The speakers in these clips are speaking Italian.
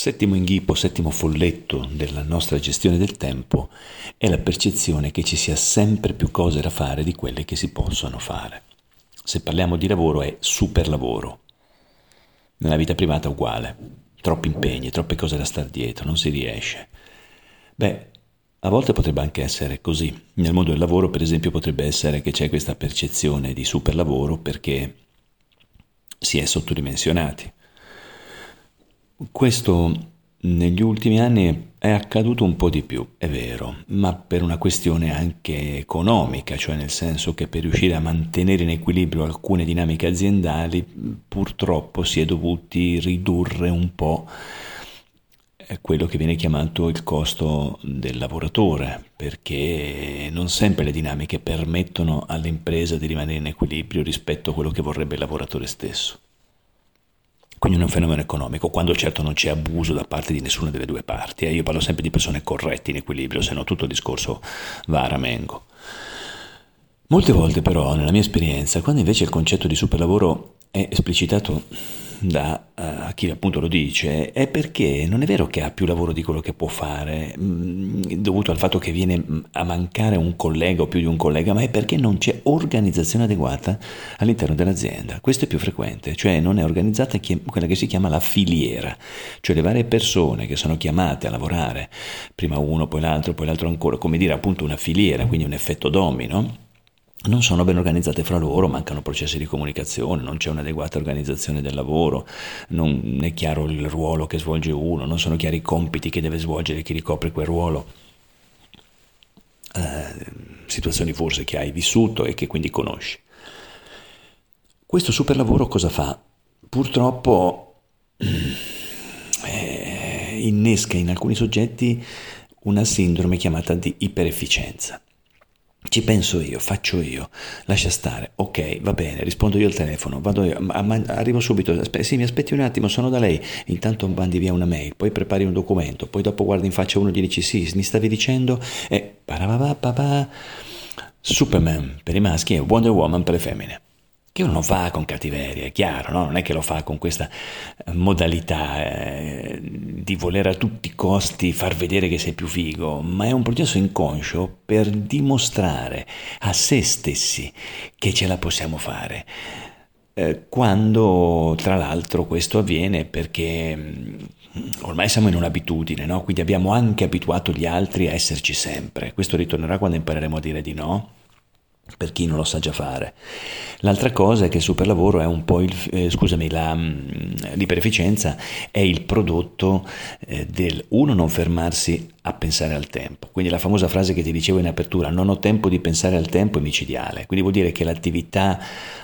Settimo inghippo, settimo folletto della nostra gestione del tempo è la percezione che ci sia sempre più cose da fare di quelle che si possono fare. Se parliamo di lavoro è super lavoro. Nella vita privata è uguale. Troppi impegni, troppe cose da star dietro, non si riesce. Beh, a volte potrebbe anche essere così. Nel mondo del lavoro, per esempio, potrebbe essere che c'è questa percezione di super lavoro perché si è sottodimensionati. Questo negli ultimi anni è accaduto un po' di più, è vero, ma per una questione anche economica, cioè nel senso che per riuscire a mantenere in equilibrio alcune dinamiche aziendali purtroppo si è dovuti ridurre un po' quello che viene chiamato il costo del lavoratore, perché non sempre le dinamiche permettono all'impresa di rimanere in equilibrio rispetto a quello che vorrebbe il lavoratore stesso. Quindi è un fenomeno economico, quando certo non c'è abuso da parte di nessuna delle due parti. Eh? Io parlo sempre di persone corrette in equilibrio, se no tutto il discorso va a ramengo. Molte volte però, nella mia esperienza, quando invece il concetto di superlavoro è esplicitato da uh, chi appunto lo dice è perché non è vero che ha più lavoro di quello che può fare, mh, mm, dovuto al fatto che viene mm, a mancare un collega o più di un collega, ma è perché non c'è organizzazione adeguata all'interno dell'azienda. Questo è più frequente, cioè non è organizzata quella che si chiama la filiera, cioè le varie persone che sono chiamate a lavorare, prima uno, poi l'altro, poi l'altro ancora, come dire appunto una filiera, quindi un effetto domino non sono ben organizzate fra loro, mancano processi di comunicazione, non c'è un'adeguata organizzazione del lavoro, non è chiaro il ruolo che svolge uno, non sono chiari i compiti che deve svolgere chi ricopre quel ruolo. Eh, situazioni forse che hai vissuto e che quindi conosci. Questo superlavoro cosa fa? Purtroppo eh, innesca in alcuni soggetti una sindrome chiamata di iperefficienza. Ci penso io, faccio io, lascia stare, ok, va bene, rispondo io al telefono, vado io, ma, ma arrivo subito, aspe- sì, mi aspetti un attimo, sono da lei, intanto mandi via una mail, poi prepari un documento, poi dopo guardi in faccia uno e gli dici sì, mi stavi dicendo, e eh, Superman per i maschi e Wonder Woman per le femmine che uno non fa con cattiveria, è chiaro, no? non è che lo fa con questa eh, modalità eh, di voler a tutti i costi far vedere che sei più figo, ma è un processo inconscio per dimostrare a se stessi che ce la possiamo fare. Eh, quando tra l'altro questo avviene perché mm, ormai siamo in un'abitudine, no? quindi abbiamo anche abituato gli altri a esserci sempre. Questo ritornerà quando impareremo a dire di no per chi non lo sa già fare. L'altra cosa è che il superlavoro è un po' il, eh, scusami, la, mm, l'iperefficienza è il prodotto eh, del uno non fermarsi a pensare al tempo. Quindi la famosa frase che ti dicevo in apertura, non ho tempo di pensare al tempo è micidiale. Quindi vuol dire che l'attività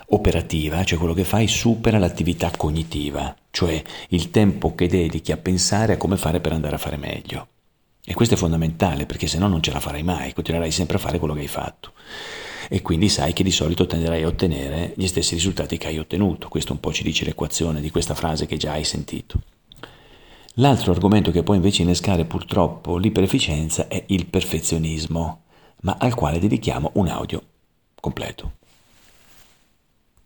operativa, cioè quello che fai, supera l'attività cognitiva, cioè il tempo che dedichi a pensare a come fare per andare a fare meglio. E questo è fondamentale perché se no non ce la farai mai, continuerai sempre a fare quello che hai fatto e quindi sai che di solito tenderai a ottenere gli stessi risultati che hai ottenuto. Questo un po' ci dice l'equazione di questa frase che già hai sentito. L'altro argomento che può invece innescare purtroppo l'iperefficienza è il perfezionismo, ma al quale dedichiamo un audio completo.